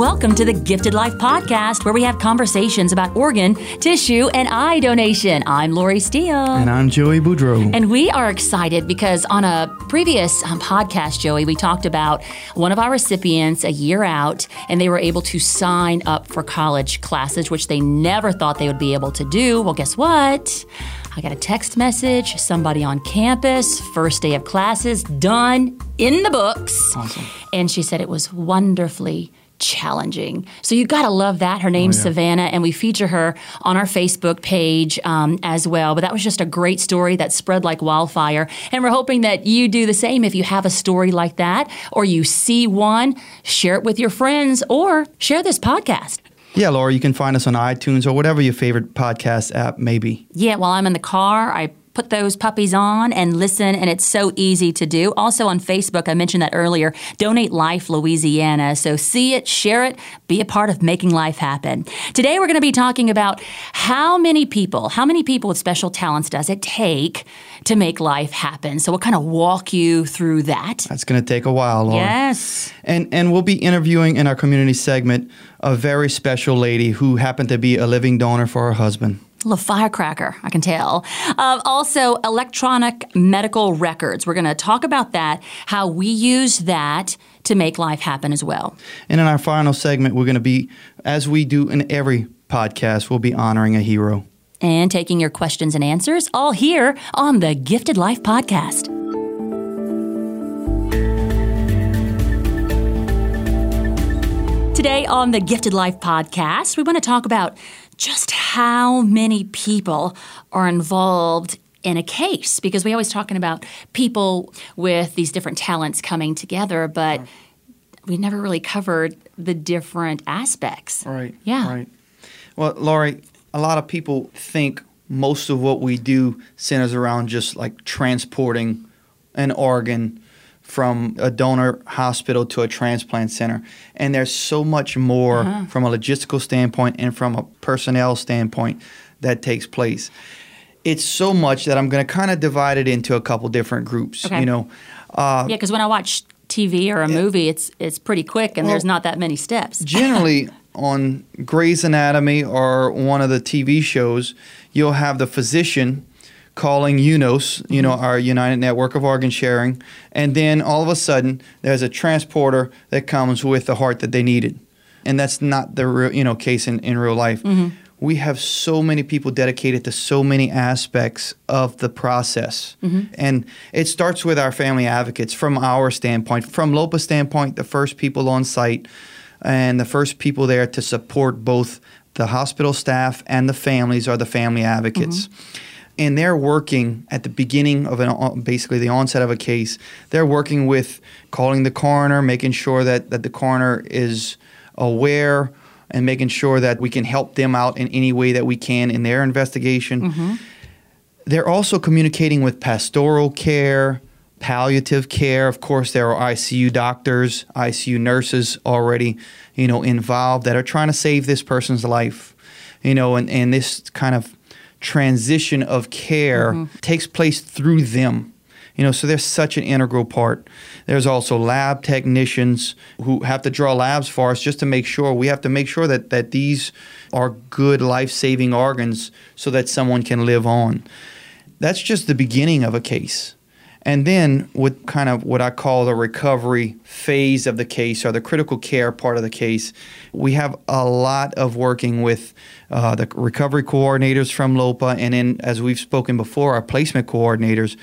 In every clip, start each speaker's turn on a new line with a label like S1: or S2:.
S1: welcome to the Gifted Life podcast, where we have conversations about organ, tissue, and eye donation. I'm Lori Steele.
S2: And I'm Joey Boudreau.
S1: And we are excited because on a previous um, podcast, Joey, we talked about one of our recipients a year out, and they were able to sign up for college classes, which they never thought they would be able to do. Well, guess what? I got a text message, somebody on campus, first day of classes, done in the books.
S2: Awesome.
S1: And she said it was wonderfully challenging. So you got to love that. Her name's
S2: Oh, yeah.
S1: Savannah, and we feature her on our Facebook page um, as well. But that was just a great story that spread like wildfire. And we're hoping that you do the same if you have a story like that or you see one, share it with your friends or share this podcast.
S2: Yeah, Lori, you can find us on iTunes or whatever your favorite podcast app may be.
S1: Yeah, while I'm in the car, I put those puppies on and listen, and it's so easy to do. Also on Facebook, I mentioned that earlier, Donate Life Louisiana. So see it, share it, be a part of making life happen. Today, we're going to be talking about how many people, how many people with special talents does it take to make life happen? So we'll kind of walk you through that.
S2: That's going to take a while, Lori.
S1: Yes.
S2: And, and we'll be interviewing in our community segment a very special lady who happened to be a living donor for her husband.
S1: A little firecracker, I can tell. Uh, also, electronic medical records. We're going to talk about that, how we use that to make life happen as well.
S2: And in our final segment, we're going to be, as we do in every podcast, we'll be honoring a hero.
S1: And taking your questions and answers, all here on the Gifted Life Podcast. Today on the Gifted Life Podcast, we want to talk about just how many people are involved in a case because we always talking about people with these different talents coming together, but we never really covered the different aspects.
S2: Right.
S1: Yeah.
S2: Right. Well, Lori, a lot of people think most of what we do centers around just like transporting an organ from a donor hospital to a transplant center. And there's so much more
S1: Uh-huh.
S2: from a logistical standpoint and from a personnel standpoint that takes place. It's so much that I'm going to kind of divide it into a couple different groups.
S1: Okay.
S2: You know, uh,
S1: Yeah, because when I watch TV or a movie, it's it's pretty quick and there's not that many steps.
S2: generally on Grey's Anatomy or one of the TV shows, you'll have the physician calling UNOS, you know, mm-hmm. our United Network of Organ Sharing, and then all of a sudden there's a transporter that comes with the heart that they needed. And that's not the real, you know, case in, in real life. Mm-hmm. We have so many people dedicated to so many aspects of the process. Mm-hmm. And it starts with our family advocates from our standpoint. From LOPA standpoint, the first people on site and the first people there to support both the hospital staff and the families are the family advocates. And they're working at the beginning of an, basically the onset of a case. They're working with calling the coroner, making sure that, that the coroner is aware and making sure that we can help them out in any way that we can in their investigation. Mm-hmm. They're also communicating with pastoral care, palliative care. Of course, there are ICU doctors, ICU nurses already, you know, involved that are trying to save this person's life. You know, and, and this kind of transition of care mm-hmm. takes place through them. You know, so they're such an integral part. There's also lab technicians who have to draw labs for us just to make sure we have to make sure that, that these are good life saving organs so that someone can live on. That's just the beginning of a case. And then, with kind of what I call the recovery phase of the case or the critical care part of the case, we have a lot of working with uh, the recovery coordinators from LOPA, and then, as we've spoken before, our placement coordinators.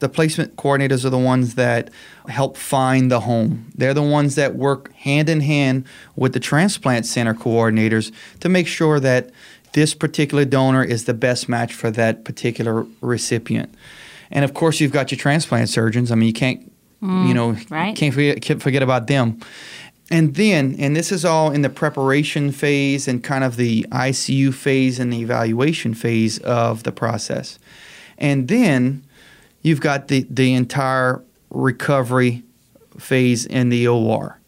S2: The placement coordinators are the ones that help find the home. They're the ones that work hand in hand with the transplant center coordinators to make sure that this particular donor is the best match for that particular recipient. And of course, you've got your transplant surgeons. I mean, you can't, you know,
S1: right.
S2: can't forget, can't forget about them. And then, and this is all in the preparation phase and kind of the ICU phase and the evaluation phase of the process. And then you've got the, the entire recovery phase in the OR.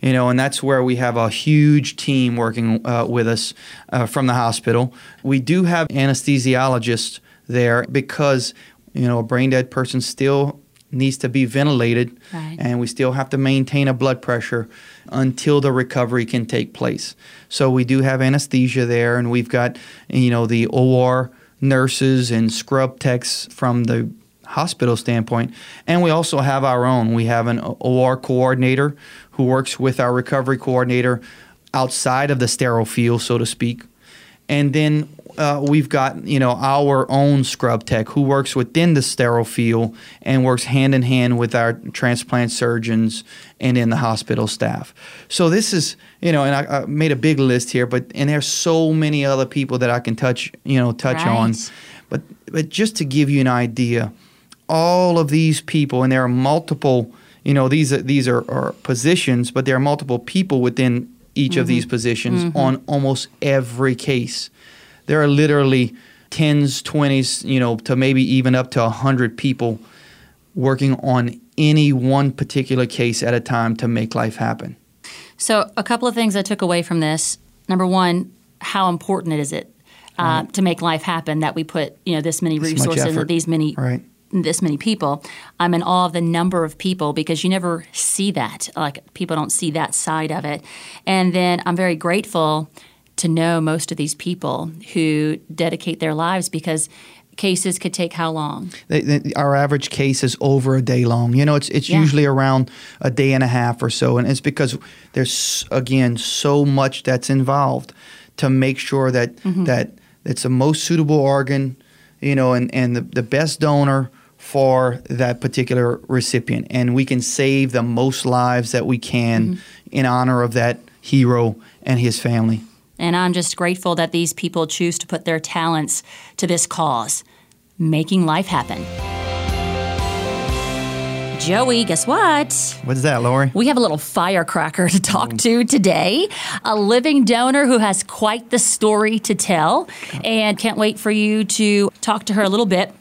S2: You know, and that's where we have a huge team working uh, with us uh, from the hospital. We do have anesthesiologists there because, you know, a brain dead person still needs to be ventilated,
S1: Right.
S2: and we still have to maintain a blood pressure until the recovery can take place. So we do have anesthesia there, and we've got you know the OR nurses and scrub techs from the hospital standpoint, and we also have our own. We have an OR coordinator who works with our recovery coordinator outside of the sterile field, so to speak. And then uh, we've got you know our own scrub tech who works within the sterile field and works hand in hand with our transplant surgeons and in the hospital staff. So this is you know, and I, I made a big list here, but and there's so many other people that I can touch you know touch on, but but just to give you an idea, all of these people, and there are multiple. You know, these are these are, are positions, but there are multiple people within each of these positions on almost every case. There are literally tens, twenties, you know, to maybe even up to a hundred people working on any one particular case at a time to make life happen.
S1: So, a couple of things I took away from this. Number one, how important is it uh, to make life happen that we put you know this many
S2: This
S1: resources
S2: effort.
S1: these many
S2: Right.
S1: this many people. I'm in awe of the number of people because you never see that. Like people don't see that side of it. And then I'm very grateful to know most of these people who dedicate their lives because cases could take how long?
S2: They, they, our average case is over a day long. You know, it's it's
S1: Yeah.
S2: usually around a day and a half or so, and it's because there's again so much that's involved to make sure that mm-hmm. that it's the most suitable organ, you know, and and the, the best donor for that particular recipient, and we can save the most lives that we can mm-hmm. in honor of that hero and his family.
S1: And I'm just grateful that these people choose to put their talents to this cause, making life happen. Joey, guess what?
S2: What's that, Lori?
S1: We have a little firecracker to talk to today. A living donor who has quite the story to tell, and can't wait for you to talk to her a little bit.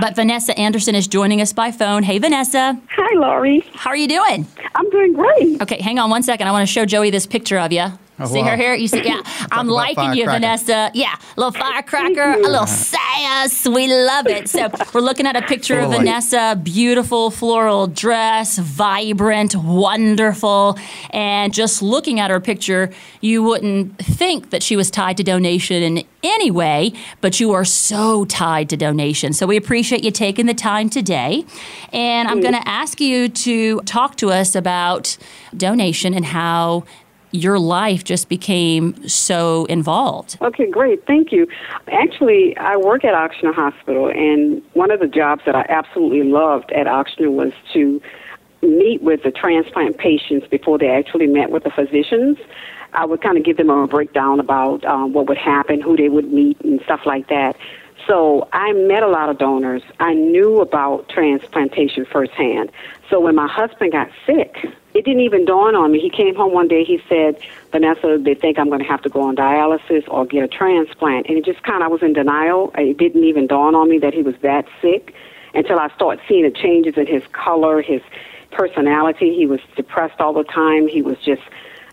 S1: But Vanessa Anderson is joining us by phone. Hey, Vanessa,
S3: Hi, Lori.
S1: how are you doing?
S3: I'm doing great.
S1: Okay, hang on one second. I want to show Joey this picture of you.
S2: Oh,
S1: see
S2: wow.
S1: her here? You see? Yeah, I'm liking you. Vanessa. Yeah, a little firecracker, a little sass. We love it. So we're looking at a picture of. Vanessa, beautiful floral dress, vibrant, wonderful, and just looking at her picture, you wouldn't think that she was tied to donation in any way, but you are so tied to donation. So we appreciate you taking the time today, and I'm going to ask you to talk to us about donation and how your life just became so involved.
S3: Okay, great. Thank you. Actually, I work at Ochsner Hospital, and one of the jobs that I absolutely loved at Ochsner was to meet with the transplant patients before they actually met with the physicians. I would kind of give them a breakdown about um, what would happen, who they would meet, and stuff like that. So I met a lot of donors. I knew about transplantation firsthand. So when my husband got sick, it didn't even dawn on me. He came home one day. He said, "Vanessa, they think I'm going to have to go on dialysis or get a transplant." And it just kind of I was in denial. It didn't even dawn on me that he was that sick until I started seeing the changes in his color, his personality. He was depressed all the time. He was just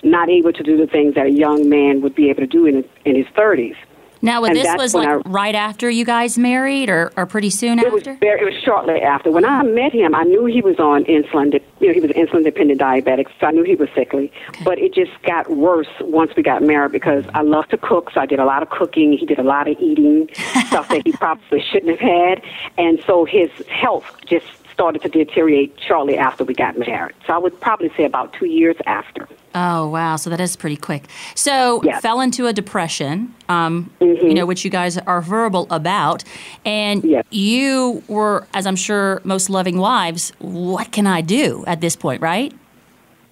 S3: not able to do the things that a young man would be able to do in in his 30s.
S1: Now,
S3: And
S1: this was like
S3: I-
S1: right after you guys married, or, or pretty soon
S3: It was
S1: after?
S3: very, it was shortly after. When I met him, I knew he was on insulin. de- You know, he was insulin dependent diabetic, so I knew he was sickly. But it just got worse once we got married because I love to cook, so I did a lot of cooking. He did a lot of eating, stuff that he probably shouldn't have had, and so his health just started to deteriorate shortly after we got married. So I would probably say about two years after.
S1: Oh wow! So that is pretty quick. So
S3: Yes.
S1: fell into a depression, um, you know, which you guys are verbal about, and
S3: Yes.
S1: you were, as I'm sure most loving wives, what can I do at this point, right?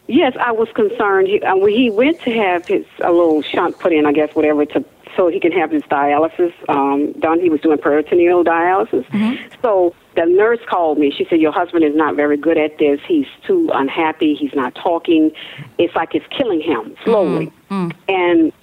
S3: Yes, I was concerned. He, uh, he went to have his a little shunt put in, I guess whatever, to so he can have his dialysis um, done. He was doing peritoneal dialysis. Mm-hmm. So the nurse called me. She said, "Your husband is not very good at this. He's too unhappy. He's not talking. It's like it's killing him slowly." Mm, mm. And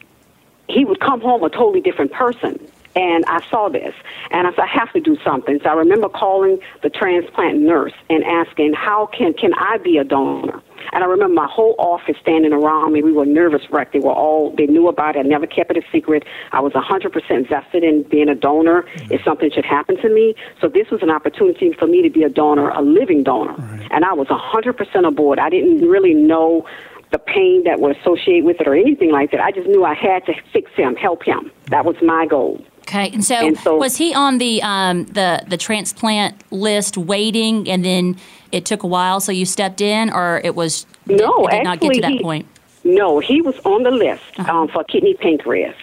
S3: he would come home a totally different person. And I saw this, and I said, I have to do something. So I remember calling the transplant nurse and asking, how can, can I be a donor? And I remember my whole office standing around me. We were nervous wreck. They were all, they knew about it. I never kept it a secret. I was 100% vested in being a donor mm-hmm. if something should happen to me. So this was an opportunity for me to be a donor, a living donor. Right. And I was 100% aboard. I didn't really know the pain that would associate with it or anything like that. I just knew I had to fix him, help him. That was my goal.
S1: Okay, and so, and so, was he on the um, the the transplant list waiting, and then it took a while, so you stepped in, or it was
S3: no,
S1: it did
S3: actually,
S1: not get to that he, point.
S3: No, he was on the list uh-huh. um, for kidney pancreas.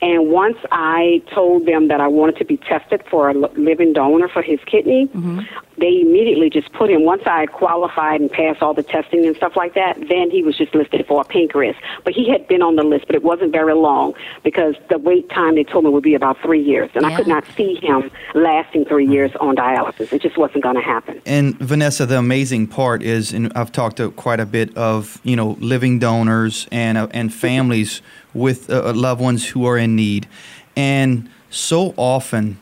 S3: And once I told them that I wanted to be tested for a living donor for his kidney, mm-hmm. they immediately just put him. Once I qualified and passed all the testing and stuff like that, then he was just listed for a pancreas. But he had been on the list, but it wasn't very long because the wait time they told me would be about three years, and yeah. I could not see him lasting three years on dialysis. It just wasn't going to happen.
S2: And Vanessa, the amazing part is, and I've talked to quite a bit of you know living donors and uh, and families with uh, uh, loved ones who are in need. And so often,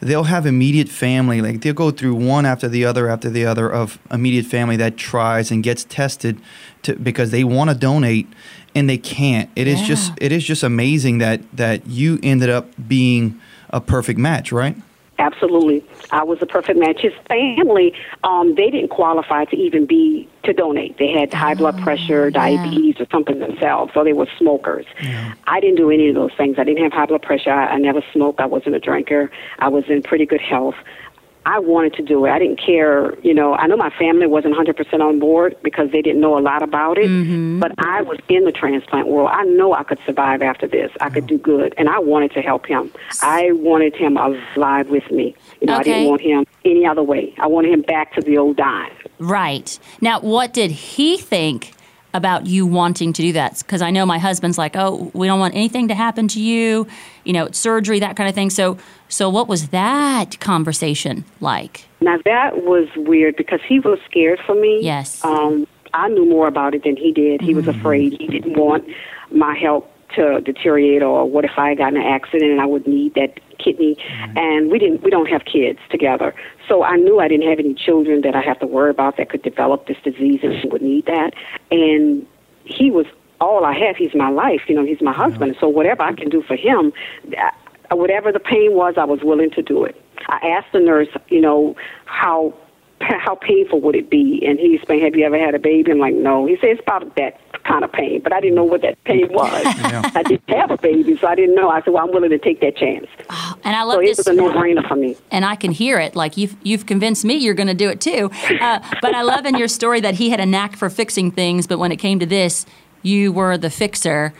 S2: they'll have immediate family, like they'll go through one after the other after the other of immediate family that tries and gets tested to, because they want to donate and they can't. It yeah. is just it is just amazing that that you ended up being a perfect match, right?
S3: Absolutely. I was a perfect match. His family, um, they didn't qualify to even be to donate. They had high blood pressure, oh, diabetes, yeah. or something themselves, so they were smokers. Yeah. I didn't do any of those things. I didn't have high blood pressure. I, I never smoked. I wasn't a drinker. I was in pretty good health. I wanted to do it. I didn't care, you know. I know my family wasn't 100% on board because they didn't know a lot about it, mm-hmm. but I was in the transplant world. I know I could survive after this. I could do good, and I wanted to help him. I wanted him alive with me. You know, okay. I didn't want him any other way. I wanted him back to the old dying.
S1: Right. Now, what did he think about you wanting to do that because I know my husband's like, oh, we don't want anything to happen to you, you know, surgery, that kind of thing. So, so what was that conversation like?
S3: Now that was weird because he was scared for me.
S1: Yes.
S3: Um, I knew more about it than he did. He was mm-hmm. afraid. He didn't want my help to deteriorate or what if I got in an accident and I would need that kidney mm-hmm. and we didn't we don't have kids together. So I knew I didn't have any children that I have to worry about that could develop this disease and would need that. And he was all I have. He's my life, you know, he's my husband. So whatever I can do for him, uh, whatever the pain was, I was willing to do it. I asked the nurse, you know, how how painful would it be? And he explained, Have you ever had a baby? I'm like, No. He said, It's about that kind of pain, but I didn't know what that pain was. yeah. I didn't have a baby, so I didn't know. I said, Well, I'm willing to take that chance.
S1: Oh, and I love
S3: so
S1: this.
S3: it was a no brainer for me.
S1: And I can hear it. Like, you've, you've convinced me you're going to do it too. Uh, but I love in your story that he had a knack for fixing things, but when it came to this, you were the fixer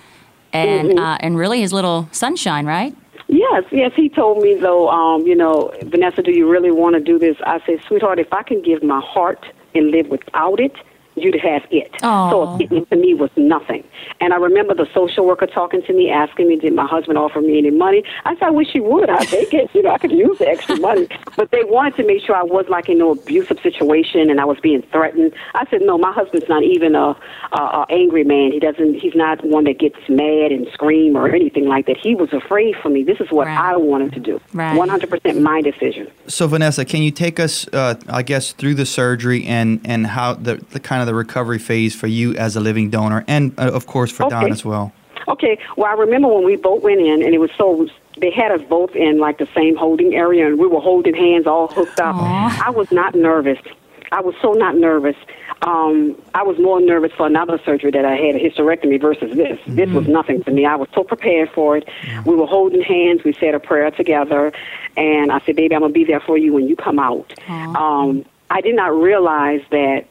S1: and, mm-hmm. uh, and really his little sunshine, right?
S3: Yes, yes. He told me though, um, you know, Vanessa, do you really want to do this? I said, sweetheart, if I can give my heart and live without it, you'd have it.
S1: Aww.
S3: So it to me was nothing. And I remember the social worker talking to me, asking me, did my husband offer me any money? I said, I wish he would. I'd take it. You know, I could use the extra money. But they wanted to make sure I was like in no abusive situation and I was being threatened. I said, no, my husband's not even a, a, a angry man. He doesn't, he's not one that gets mad and scream or anything like that. He was afraid for me. This is what right. I wanted to do.
S1: Right.
S3: 100% my decision.
S2: So Vanessa, can you take us, uh, I guess, through the surgery and, and how the, the kind of the recovery phase for you as a living donor and, uh, of course, for
S3: okay.
S2: Don as well?
S3: Okay. Well, I remember when we both went in, and it was so they had us both in like the same holding area, and we were holding hands, all hooked up.
S1: Aww.
S3: I was not nervous. I was so not nervous. Um, I was more nervous for another surgery that I had, a hysterectomy, versus this. Mm-hmm. This was nothing to me. I was so prepared for it. Yeah. We were holding hands. We said a prayer together, and I said, "Baby, I'm gonna be there for you when you come out." Um, I did not realize that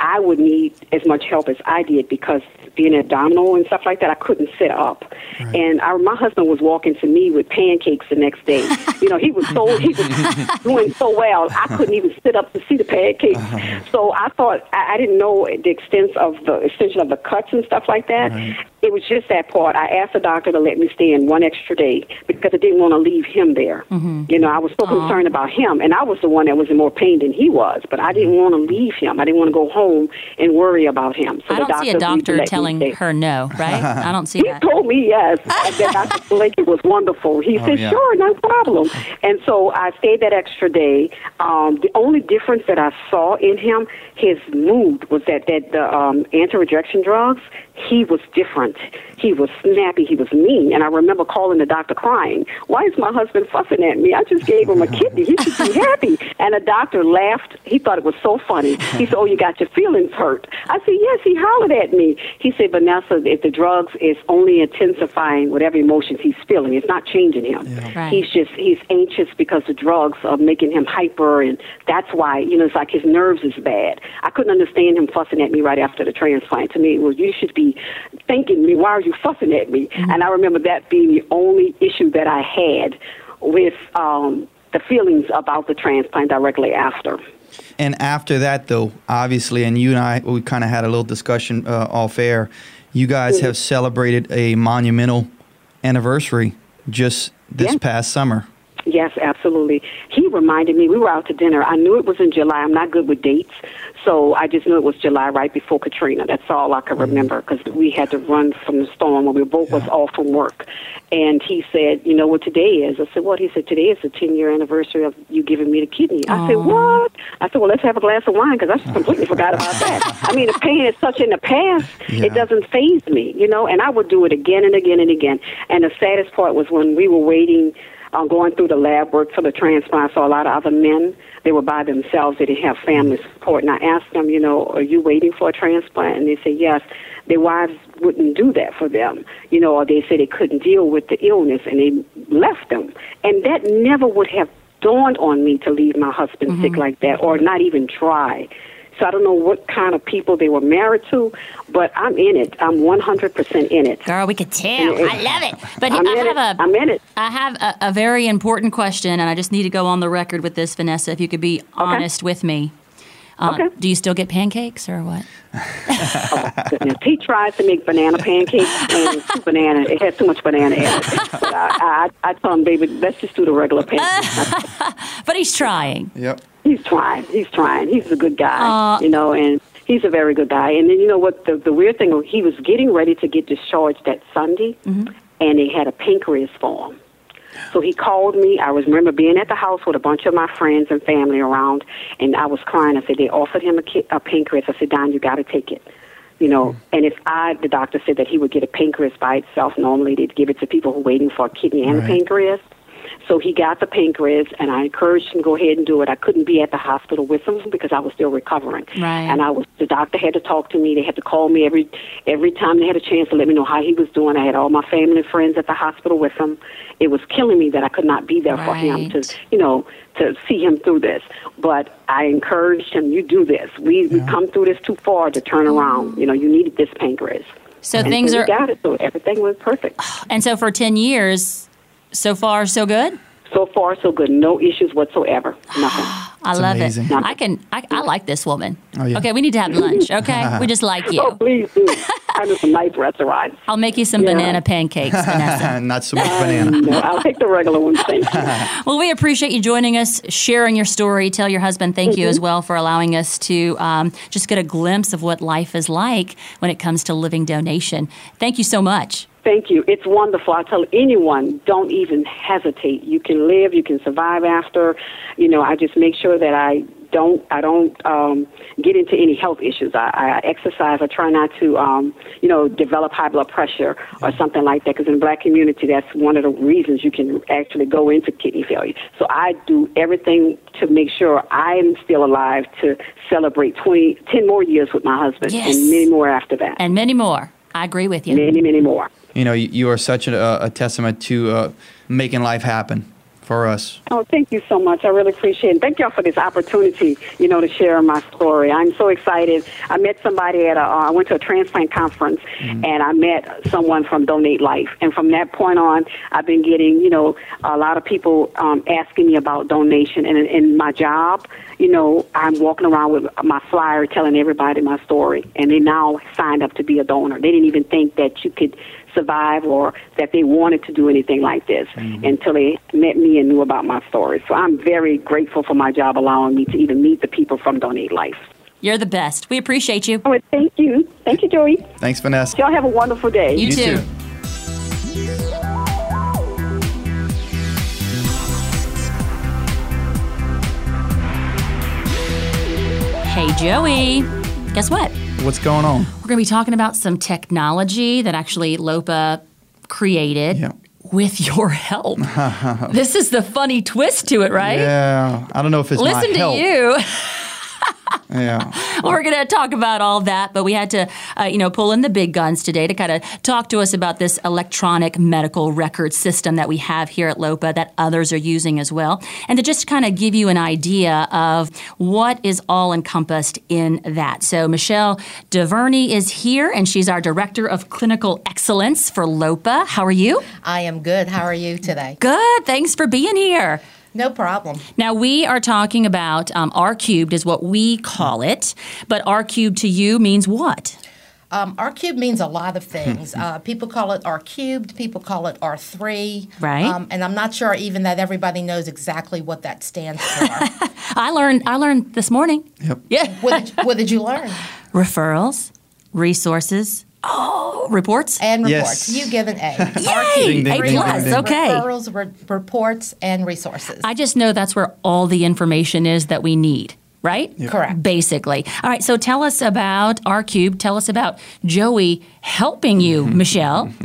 S3: I would need as much help as I did because being abdominal and stuff like that, I couldn't sit up. Right. And I, my husband was walking to me with pancakes the next day. you know, he was so he was doing so well, I couldn't even sit up to see the pancakes. Uh-huh. So I thought I, I didn't know the extent of the extension of the cuts and stuff like that. Right. It was just that part. I asked the doctor to let me stay in one extra day because I didn't want to leave him there. Mm-hmm. You know, I was so Aww. concerned about him, and I was the one that was in more pain than he was. But I didn't want to leave him. I didn't want to go home home and worry about him.
S1: So I don't see a doctor telling her no, right? I don't see
S3: he
S1: that.
S3: He told me yes. that Dr. Blakey was wonderful. He oh, said, yeah. sure, no problem. And so I stayed that extra day. Um, the only difference that I saw in him, his mood was that, that the um, anti-rejection drugs, he was different. He was snappy. He was mean. And I remember calling the doctor crying. Why is my husband fussing at me? I just gave him a kidney. He should be happy. And the doctor laughed. He thought it was so funny. He said, Oh, you got your feelings hurt. I said, Yes. He hollered at me. He said, Vanessa, if the drugs is only intensifying whatever emotions he's feeling, it's not changing him. Yeah. Right. He's just, he's anxious because the drugs are making him hyper. And that's why, you know, it's like his nerves is bad. I couldn't understand him fussing at me right after the transplant. To me, well, You should be thanking me. Why are you fussing at me? Mm-hmm. And I remember that being the only issue that I had with um, the feelings about the transplant directly after.
S2: And after that, though, obviously, and you and I, we kind of had a little discussion uh, off air. You guys mm-hmm. have celebrated a monumental anniversary just this yeah. past summer.
S3: Yes, absolutely. He reminded me, we were out to dinner. I knew it was in July. I'm not good with dates. So I just knew it was July right before Katrina. That's all I could mm-hmm. remember because we had to run from the storm when we both yeah. was off from work. And he said, you know what today is? I said, what? He said, today is the 10 year anniversary of you giving me the kidney. Aww. I said, what? I said, well, let's have a glass of wine because I just completely forgot about that. I mean, the pain is such in the past, yeah. it doesn't phase me, you know, and I would do it again and again and again. And the saddest part was when we were waiting um, going through the lab work for the transplant. I saw a lot of other men. They were by themselves. They didn't have family support. And I asked them, you know, are you waiting for a transplant? And they said yes. Their wives wouldn't do that for them, you know, or they said they couldn't deal with the illness and they left them. And that never would have dawned on me to leave my husband mm-hmm. sick like that or not even try. So I don't know what kind of people they were married to, but I'm in it. I'm 100% in it.
S1: Girl, we could tell. I love it. But
S3: I'm
S1: I have
S3: it.
S1: a
S3: I'm in it.
S1: I have a, a, very important question, and I just need to go on the record with this, Vanessa. If you could be okay. honest with me. Uh, okay. Do you still get pancakes or what?
S3: oh, goodness. He tries to make banana pancakes and banana. It has too much banana in it. But I, I, I tell him, baby, let's just do the regular pancakes.
S1: but he's trying.
S2: Yep.
S3: He's trying. He's trying. He's a good guy, uh, you know, and he's a very good guy. And then you know what? The the weird thing, he was getting ready to get discharged that Sunday, mm-hmm. and he had a pancreas for him. So he called me. I was remember being at the house with a bunch of my friends and family around, and I was crying. I said they offered him a, ki- a pancreas. I said, Don, you got to take it. You know, mm and if I, the doctor said that he would get a pancreas by itself. Normally, they'd give it to people who are waiting for a kidney and right. a pancreas. So he got the pancreas, and I encouraged him to go ahead and do it. I couldn't be at the hospital with him because I was still recovering.
S1: Right.
S3: And I was the doctor had to talk to me. They had to call me every every time they had a chance to let me know how he was doing. I had all my family and friends at the hospital with him. It was killing me that I could not be there right. for him to, you know, to see him through this. But I encouraged him, you do this. We yeah. we come through this too far to turn around. You know, you needed this pancreas.
S1: So
S3: and
S1: things
S3: so
S1: are
S3: got it. So everything was perfect.
S1: And so for ten years, so far so good.
S3: So far, so good. No issues whatsoever. Nothing.
S1: I That's love amazing. it. I can. I, I, like this woman. Oh, yeah. Okay, we need to have lunch. Okay, we just like you.
S3: Oh, please do. I'm in some nice restaurants.
S1: I'll make you some yeah. banana pancakes, Vanessa.
S2: Not so much banana. Um,
S3: no, I'll take the regular ones. Thank you.
S1: well, we appreciate you joining us, sharing your story. Tell your husband thank mm-hmm. you as well for allowing us to um, just get a glimpse of what life is like when it comes to living donation. Thank you so much.
S3: Thank you. It's wonderful. I tell anyone, don't even hesitate. You can live, you can survive after. You know, I just make sure that I don't I don't um, get into any health issues. I, I exercise. I try not to um, you know develop high blood pressure or something like that. Because in the black community, that's one of the reasons you can actually go into kidney failure. So I do everything to make sure I'm still alive to celebrate 20, 10 more years with my husband
S1: yes.
S3: and many more after that.
S1: And many more. I agree with you.
S3: Many, many more
S2: you know, you, you are such a, a testament to uh, making life happen for us.
S3: Oh, thank you so much. I really appreciate it. Thank y'all for this opportunity, you know, to share my story. I'm so excited. I met somebody at a, uh, I went to a transplant conference mm-hmm. and I met someone from Donate Life. And from that point on, I've been getting, you know, a lot of people um, asking me about donation. And in my job, you know, I'm walking around with my flyer telling everybody my story. And they now signed up to be a donor. They didn't even think that you could survive or that they wanted to do anything like this mm-hmm. until they met me and knew about my story. So I'm very grateful for my job allowing me to even meet the people from Donate Life.
S1: You're the best. We appreciate you.
S3: Oh, thank you. Thank you, Joey.
S2: Thanks, Vanessa.
S3: Y'all have a wonderful day.
S1: You,
S2: You
S1: too.
S2: too.
S1: Hey, Joey. Guess what?
S2: What's going on?
S1: We're going to be talking about some technology that actually LOPA created
S2: Yeah.
S1: with your help. this is the funny twist to it, right?
S2: Yeah, I don't know if it's
S1: Listen to
S2: help.
S1: you.
S2: Yeah,
S1: We're going to talk about all that, but we had to, uh, you know, pull in the big guns today to kind of talk to us about this electronic medical record system that we have here at LOPA that others are using as well, and to just kind of give you an idea of what is all encompassed in that. So Michelle Duvernay is here, and she's our director of clinical excellence for LOPA. How are you?
S4: I am good. How are you today?
S1: Good. Thanks for being here.
S4: No problem.
S1: Now we are talking about um, R cubed is what we call it, but R cubed to you means what?
S4: Um, R cubed means a lot of things. uh, people call it R cubed. People call it R three.
S1: Right.
S4: Um, and I'm not sure even that everybody knows exactly what that stands for.
S1: I learned. I learned this morning.
S2: yep.
S1: Yeah.
S4: what, did, what did you learn?
S1: Referrals, resources, oh, reports.
S4: And reports.
S2: Yes.
S4: You give an A.
S1: Yay!
S2: Ding, ding,
S1: A
S2: ding,
S1: plus.
S2: ding, ding.
S1: Okay.
S4: Referrals, re- reports, and resources.
S1: I just know that's where all the information is that we need. Right?
S4: Correct.
S1: Basically. All right. So tell us about R cubed. Tell us about Joey helping you, Michelle.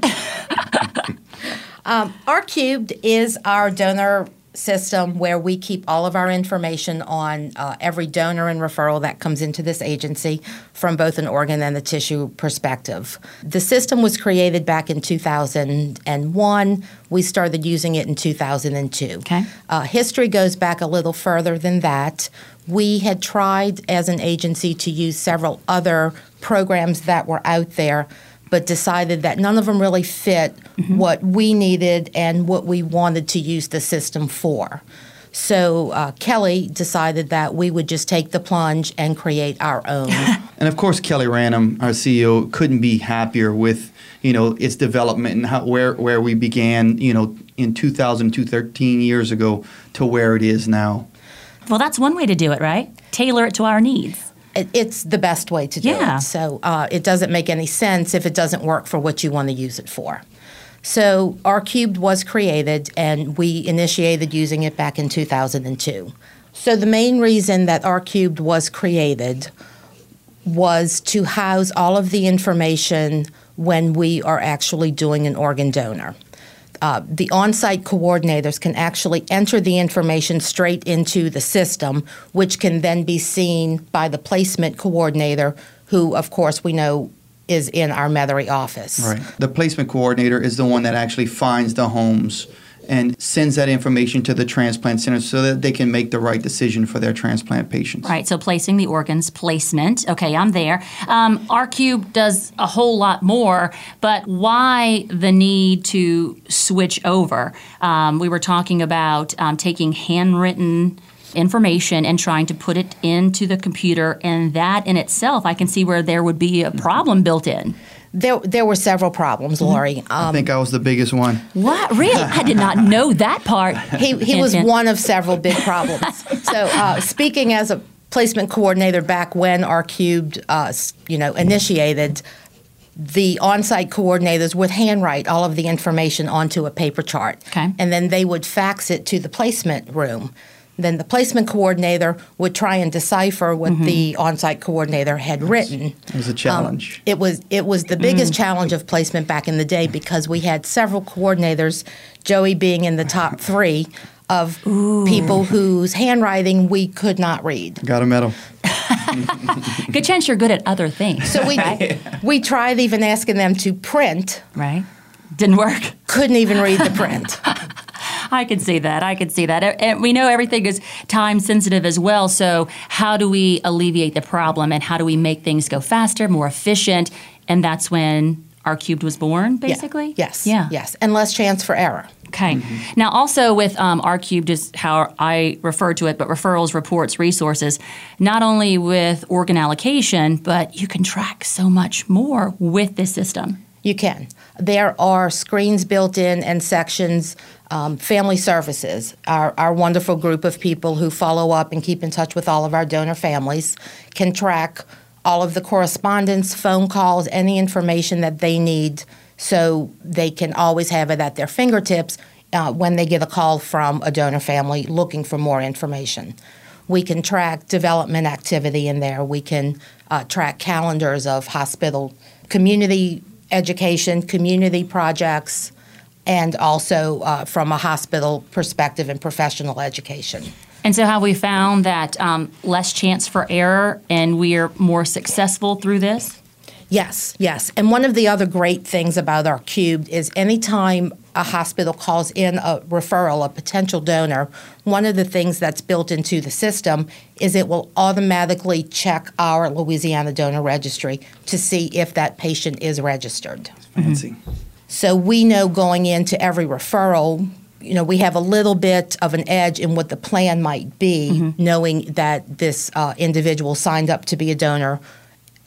S4: Um, R cubed is our donor system where we keep all of our information on uh, every donor and referral that comes into this agency from both an organ and a tissue perspective. The system was created back in 2001. We started using it in 2002.
S1: Okay.
S4: Uh, history goes back a little further than that. We had tried as an agency to use several other programs that were out there, but decided that none of them really fit what we needed and what we wanted to use the system for. So uh, Kelly decided that we would just take the plunge and create our own.
S2: And of course, Kelly Ranum, our CEO, couldn't be happier with you know its development and how where where we began you know in 2002, 13 years ago to where it is now.
S1: well, that's one way to do it, right? Tailor it to our needs.
S4: It, it's the best way to do
S1: Yeah.
S4: it. So uh, it doesn't make any sense if it doesn't work for what you want to use it for. So R cubed was created, and we initiated using it back in 2002. So the main reason that R cubed was created was to house all of the information when we are actually doing an organ donor. Uh, the on site coordinators can actually enter the information straight into the system, which can then be seen by the placement coordinator, who, of course, we know is in our Metairie office.
S2: Right. The placement coordinator is the one that actually finds the homes and sends that information to the transplant center so that they can make the right decision for their transplant patients.
S1: Right, so placing the organs, placement. Okay, I'm there. Um, R Cube does a whole lot more, but why the need to switch over? Um, we were talking about um, taking handwritten information and trying to put it into the computer, and that in itself, I can see where there would be a problem built in.
S4: There, there were several problems, Lori.
S2: I
S4: Um,
S2: think I was the biggest one.
S1: What? Really? I did not know that part.
S4: he, he was
S1: Hint, hint.
S4: one of several big problems. so, uh, speaking as a placement coordinator back when R Cubed, uh, you know, initiated, the on-site coordinators would handwrite all of the information onto a paper chart,
S1: Okay.
S4: and then they would fax it to the placement room. Then the placement coordinator would try and decipher what mm-hmm. the on-site coordinator had written.
S2: It was a challenge.
S4: Um, it was it was the biggest mm. challenge of placement back in the day because we had several coordinators, Joey being in the top three of people whose handwriting we could not read.
S2: Got a medal.
S1: Good chance you're good at other things.
S4: So we we tried even asking them to print,
S1: right? Didn't work.
S4: couldn't even read the print.
S1: I can see that. I can see that. And we know everything is time sensitive as well. So, how do we alleviate the problem and how do we make things go faster, more efficient? And that's when R cubed was born,
S4: Yeah.
S1: basically?
S4: Yes.
S1: Yeah.
S4: Yes. And less chance for error.
S1: Okay. Now, also with um, R cubed is how I refer to it, but referrals, reports, resources, not only with organ allocation, but you can track so much more with this system.
S4: You can. There are screens built in and sections. Um, family Services, our, our wonderful group of people who follow up and keep in touch with all of our donor families, can track all of the correspondence, phone calls, any information that they need so they can always have it at their fingertips uh, when they get a call from a donor family looking for more information. We can track development activity in there. We can uh, track calendars of hospital community education, community projects, and also uh, from a hospital perspective and professional education.
S1: And so, have we found that um, less chance for error and we are more successful through this?
S4: Yes, yes. And one of the other great things about R cubed is anytime a hospital calls in a referral, a potential donor, one of the things that's built into the system is it will automatically check our Louisiana donor registry to see if that patient is registered.
S2: Fancy.
S4: So we know going into every referral, you know, we have a little bit of an edge in what the plan might be, knowing that this uh, individual signed up to be a donor,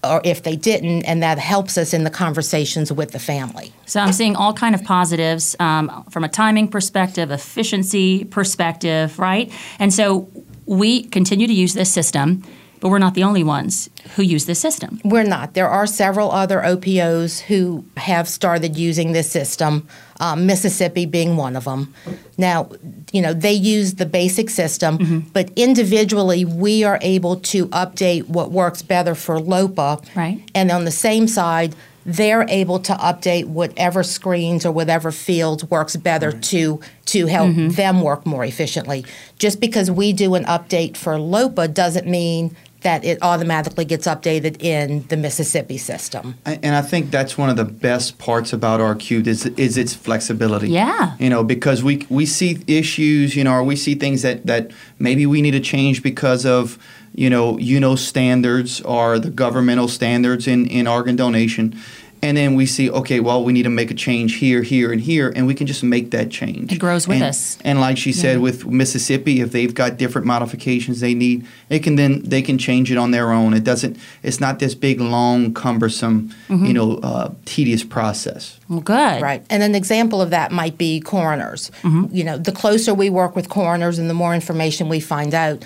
S4: or if they didn't, and that helps us in the conversations with the family.
S1: So I'm seeing all kind of positives um, from a timing perspective, efficiency perspective, right? And so we continue to use this system, but we're not the only ones who use this system.
S4: We're not. There are several other OPOs who have started using this system, um, Mississippi being one of them. Now, you know, they use the basic system, but individually we are able to update what works better for LOPA.
S1: Right.
S4: And on the same side, they're able to update whatever screens or whatever fields works better to to help them work more efficiently. Just because we do an update for LOPA doesn't mean that it automatically gets updated in the Mississippi system.
S2: And and I think that's one of the best parts about R cube is is its flexibility.
S1: Yeah.
S2: You know, because we we see issues, you know, or we see things that that maybe we need to change because of you know you know standards or the governmental standards in in organ donation. And then we see, okay, well, we need to make a change here, here, and here, and we can just make that change.
S1: It grows with
S2: And-
S1: us.
S2: And like she said, with Mississippi, if they've got different modifications they need, it can then they can change it on their own. It doesn't. It's not this big, long, cumbersome,
S1: Mm-hmm.
S2: you know, uh, tedious process.
S1: Well, good.
S4: Right. And an example of that might be coroners. You know, the closer we work with coroners and the more information we find out,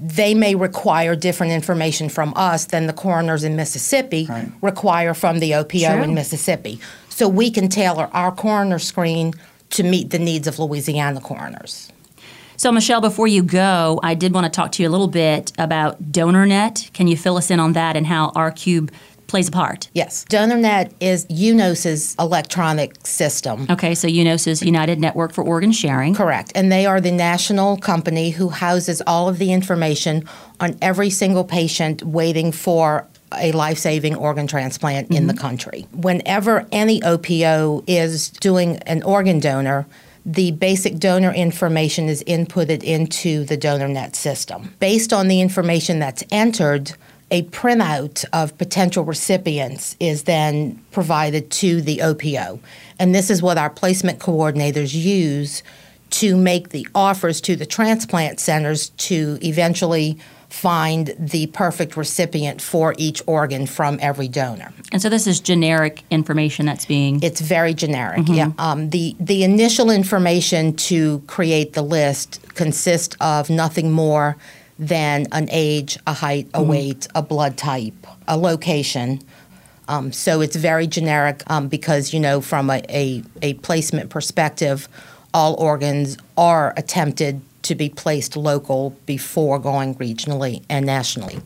S4: they may require different information from us than the coroners in Mississippi
S2: Right.
S4: require from the OPO
S1: True.
S4: in Mississippi. So we can tailor our coroner screen to meet the needs of Louisiana coroners.
S1: So, Michelle, before you go, I did want to talk to you a little bit about DonorNet. Can you fill us in on that and how RCube plays a part?
S4: Yes. DonorNet is UNOS's electronic system.
S1: Okay, so UNOS is United Network for Organ Sharing.
S4: Correct. And they are the national company who houses all of the information on every single patient waiting for a life saving organ transplant in the mm-hmm. country. Whenever any OPO is doing an organ donor, the basic donor information is inputted into the DonorNet system. Based on the information that's entered, a printout of potential recipients is then provided to the OPO. And this is what our placement coordinators use to make the offers to the transplant centers to eventually find the perfect recipient for each organ from every donor.
S1: And so this is generic information that's being.
S4: It's very generic.
S1: Mm-hmm.
S4: Yeah. Um, the the initial information to create the list consists of nothing more than an age, a height, a
S1: Mm-hmm.
S4: weight, a blood type, a location. Um, so it's very generic um, because you know from a, a, a placement perspective, all organs are attempted to be placed local before going regionally and nationally.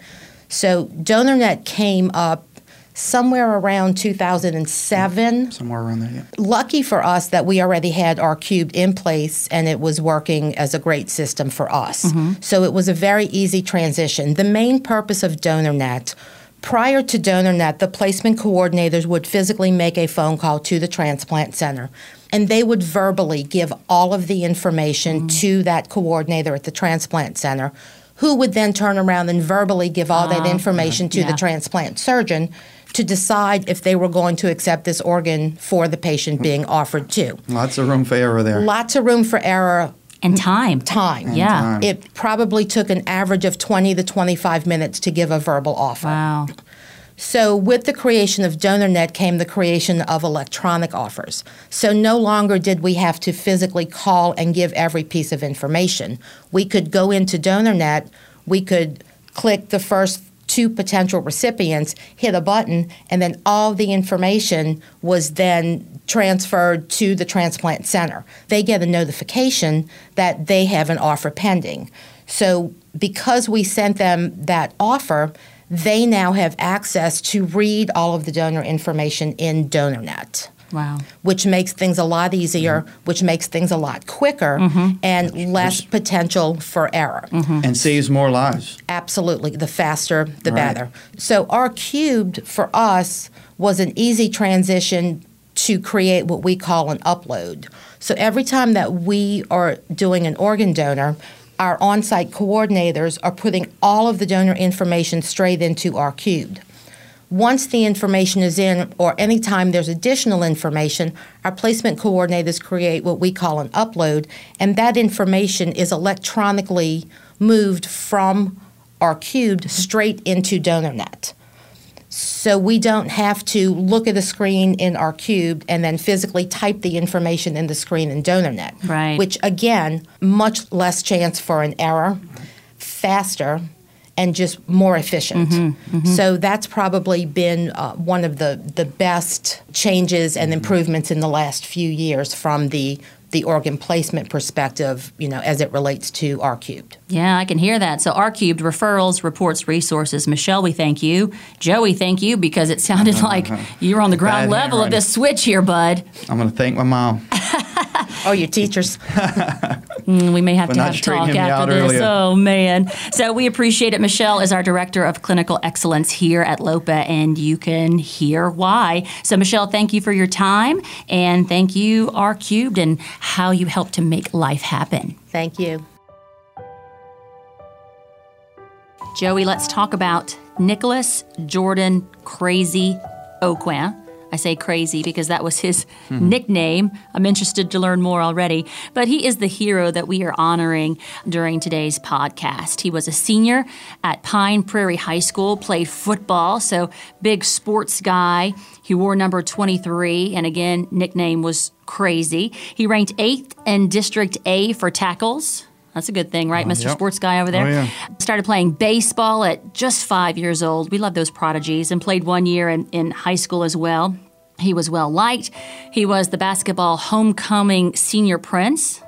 S4: So DonorNet came up somewhere around 2007 mm-hmm.
S2: Somewhere around there. Yeah.
S4: lucky for us that we already had R cubed in place and it was working as a great system for us. Mm-hmm. So it was a very easy transition. The main purpose of DonorNet Prior to DonorNet, the placement coordinators would physically make a phone call to the transplant center, and they would verbally give all of the information mm-hmm. to that coordinator at the transplant center, who would then turn around and verbally give all that ah. information to
S1: yeah.
S4: the transplant surgeon to decide if they were going to accept this organ for the patient being offered to.
S2: Lots of room for error there.
S4: Lots of room for error.
S1: and time.
S4: Time.
S1: Yeah.
S2: time.
S4: It probably took an average of 20 to 25 minutes to give a verbal offer.
S1: Wow.
S4: So, with the creation of DonorNet came the creation of electronic offers. So, no longer did we have to physically call and give every piece of information. We could go into DonorNet, we could click the first two potential recipients, hit a button, and then all the information was then transferred to the transplant center. They get a notification that they have an offer pending. So, because we sent them that offer, they now have access to read all of the donor information in DonorNet.
S1: Wow.
S4: Which makes things a lot easier, mm-hmm. which makes things a lot quicker, mm-hmm. and less potential for error. Mm-hmm.
S2: and saves more lives.
S4: Absolutely. The faster, the
S2: Right.
S4: better. So, R cubed for us was an easy transition to create what we call an upload. So, every time that we are doing an organ donor, our on site coordinators are putting all of the donor information straight into R cubed. Once the information is in, or anytime there's additional information, our placement coordinators create what we call an upload, and that information is electronically moved from R cubed straight into DonorNet. So we don't have to look at the screen in R cubed and then physically type the information in the screen in DonorNet.
S1: Right.
S4: Which again, much less chance for an error, faster, and just more efficient. Mm-hmm, mm-hmm. So that's probably been uh, one of the, the best changes and mm-hmm. improvements in the last few years from the the organ placement perspective, you know, as it relates to R cubed.
S1: Yeah, I can hear that. So R cubed referrals, reports, resources. Michelle, we thank you. Joey, thank you because it sounded uh-huh, like uh-huh. you were on the ground
S2: Bad
S1: level of this switch here, bud.
S2: I'm going to thank my mom.
S4: Oh, your teachers.
S1: Mm, We may have
S2: For
S1: to have talk
S2: straightening
S1: after this.
S2: earlier.
S1: Oh man! So we appreciate it. Michelle is our director of clinical excellence here at LOPA, and you can hear why. So Michelle, thank you for your time, and thank you R cubed and how you help to make life happen.
S4: Thank you.
S1: Joey, let's talk about Nicholas Jordan Crazy Aucoin. I say crazy because that was his nickname. I'm interested to learn more already. But he is the hero that we are honoring during today's podcast. He was a senior at Pine Prairie High School, played football, so big sports guy. He wore number 23, and again, nickname was crazy. He ranked eighth in District A for tackles. That's a good thing, right, oh, Mr.
S2: yep.
S1: Sports Guy over there?
S2: Oh, yeah.
S1: Started playing baseball at just five years old. We love those prodigies and played one year in, in high school as well. He was well liked. He was the basketball homecoming senior prince.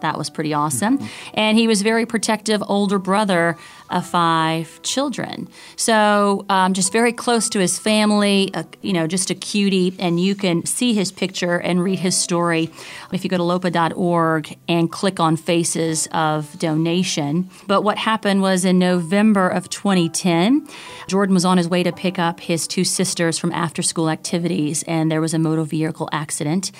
S1: That was pretty awesome. And he was very protective older brother of five children. So um, just very close to his family, uh, you know, just a cutie. And you can see his picture and read his story if you go to lopa.org and click on Faces of Donation. But what happened was in November of 2010, Jordan was on his way to pick up his two sisters from after school activities, and there was a motor vehicle accident,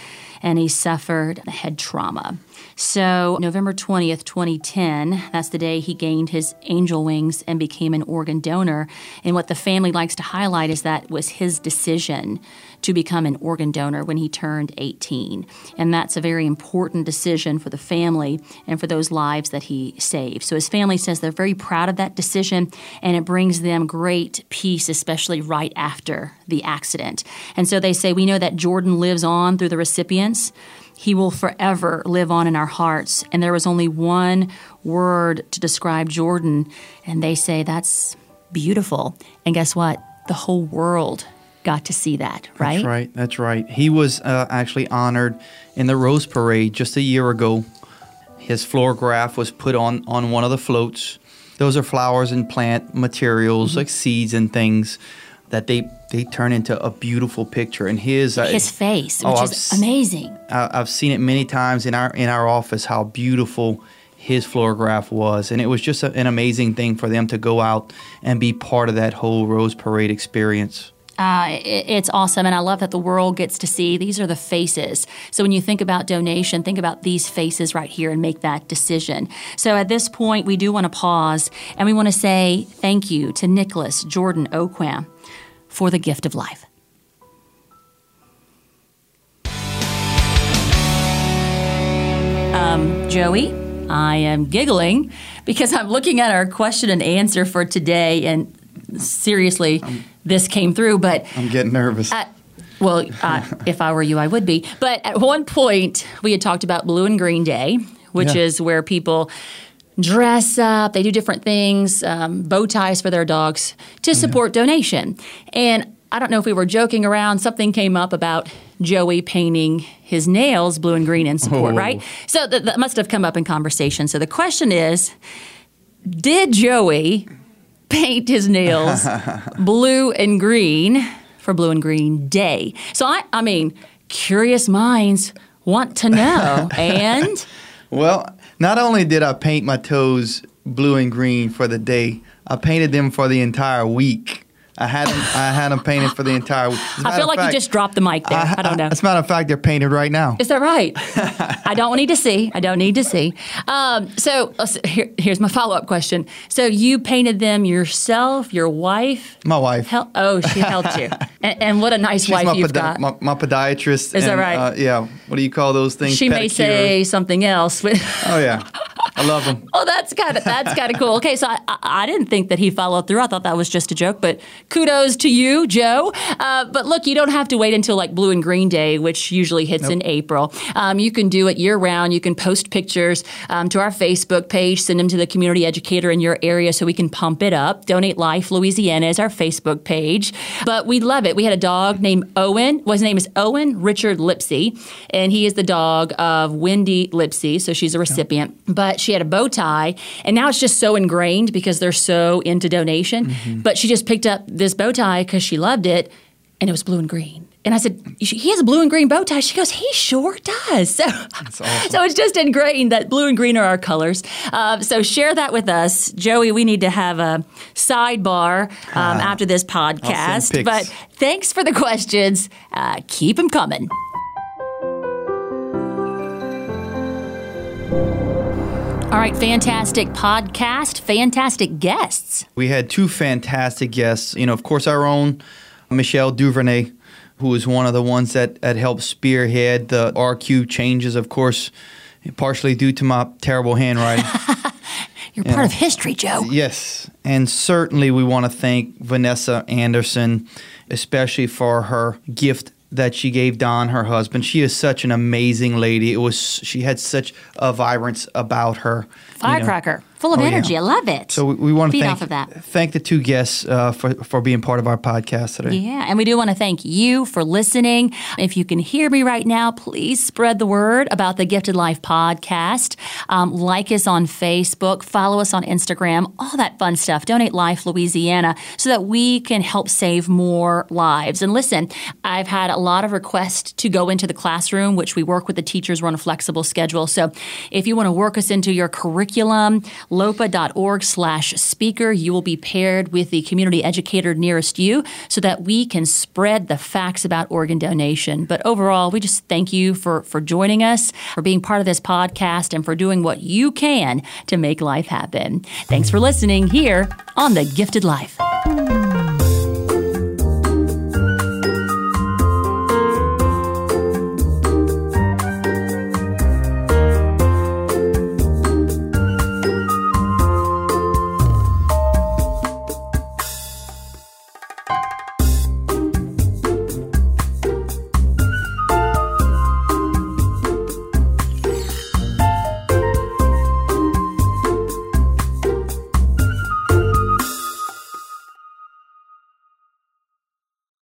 S1: and he suffered head trauma. So, November 20th, 2010, that's the day he gained his angel wings and became an organ donor. And what the family likes to highlight is that was his decision to become an organ donor when he turned 18. And that's a very important decision for the family and for those lives that he saved. So, his family says they're very proud of that decision and it brings them great peace, especially right after the accident. And so they say, We know that Jordan lives on through the recipients he will forever live on in our hearts. And there was only one word to describe Jordan, and they say that's beautiful. And guess what? The whole world got to see that, right?
S2: That's right. That's right. He was uh, actually honored in the Rose Parade just a year ago. His floragraph was put on on one of the floats. Those are flowers and plant materials
S1: Mm-hmm.
S2: like seeds and things that they they turn into a beautiful picture. And his uh,
S1: His face,
S2: Oh,
S1: which
S2: I've
S1: is amazing.
S2: I- I've seen it many times in our in our office how beautiful his floragraph was, and it was just a, an amazing thing for them to go out and be part of that whole Rose Parade experience.
S1: Uh, it's awesome, and I love that the world gets to see these are the faces. So when you think about donation, think about these faces right here and make that decision. So at this point, we do want to pause and we want to say thank you to Nicholas Jordan Aucoin for the gift of life. Um, Joey, I am giggling because I'm looking at our question and answer for today, and seriously, this came through, but
S2: I'm getting nervous.
S1: uh, well, uh, if I were you, I would be. But at one point, we had talked about Blue and Green Day, which
S2: Yeah.
S1: is where people dress up, they do different things, um, bow ties for their dogs to support donation. And I don't know if we were joking around, something came up about Joey painting his nails blue and green in support,
S2: Oh.
S1: right? So that, that must have come up in conversation. So the question is Did Joey paint his nails blue and green for Blue and Green Day? So I, I mean, curious minds want to know. and
S2: Well, not only did I paint my toes blue and green for the day, I painted them for the entire week. I had them, I had them painted for the entire week.
S1: I feel like
S2: fact,
S1: you just dropped the mic there. I, don't know.
S2: As a matter of fact, they're painted right now.
S1: Is that right? I don't need to see. I don't need to see. Um, so here, here's my follow up question. So you painted them yourself, your wife?
S2: My wife.
S1: Hel- oh, she helped you. And, and what a nice
S2: She's
S1: wife
S2: my,
S1: you've
S2: podi-
S1: got.
S2: my, my podiatrist.
S1: Is that right?
S2: Uh, yeah. What do you call those things?
S1: she may say something else. But
S2: Oh yeah, I love them.
S1: oh, that's kind of that's kind of cool. Okay, so I, I, I didn't think that he followed through. I thought that was just a joke. But kudos to you, Joe. Uh, but look, you don't have to wait until like Blue and Green Day, which usually hits in April. Um, you can do it year round. You can post pictures um, to our Facebook page, send them to the community educator in your area so we can pump it up. Donate Life Louisiana is our Facebook page. But we love it. We had a dog named Owen. Well, his name is Owen Richard Lipsy, and he is the dog of Wendy Lipsy. So she's a recipient. But she had a bow tie, and now it's just so ingrained because they're so into donation. But she just picked up this bow tie because she loved it, and it was blue and green. And I said, he has a blue and green bow tie. She goes, he sure does. So, so it's just ingrained that blue and green are our colors. Um, so share that with us. Joey, we need to have a sidebar um, after this podcast. But thanks for the questions. Uh, keep them coming. All right, fantastic podcast, fantastic guests.
S2: We had two fantastic guests. You know, of course, our own Michelle Duvernay, who is one of the ones that, that helped spearhead the R cube changes, of course, partially due to my terrible handwriting.
S1: You're part of history, Joe.
S2: yes. And certainly we want to thank Vanessa Anderson, especially for her gift that she gave Don, her husband. She is such an amazing lady. It was she had such a vibrance about her. you know.
S1: Full of
S2: Oh, yeah.
S1: energy. I love it.
S2: So we, we want to
S1: Feed
S2: thank
S1: off of that.
S2: thank the two guests uh, for for being part of our podcast today.
S1: Yeah, and we do want to thank you for listening. If you can hear me right now, please spread the word about the Gifted Life podcast. Um, like us on Facebook, follow us on Instagram, all that fun stuff. Donate Life Louisiana so that we can help save more lives. And listen, I've had a lot of requests to go into the classroom, which we work with the teachers. We're on a flexible schedule. So if you want to work us into your curriculum, lopa.org slash speaker, you will be paired with the community educator nearest you so that we can spread the facts about organ donation. But overall, we just thank you for, for joining us, for being part of this podcast, and for doing what you can to make life happen. Thanks for listening here on The Gifted Life.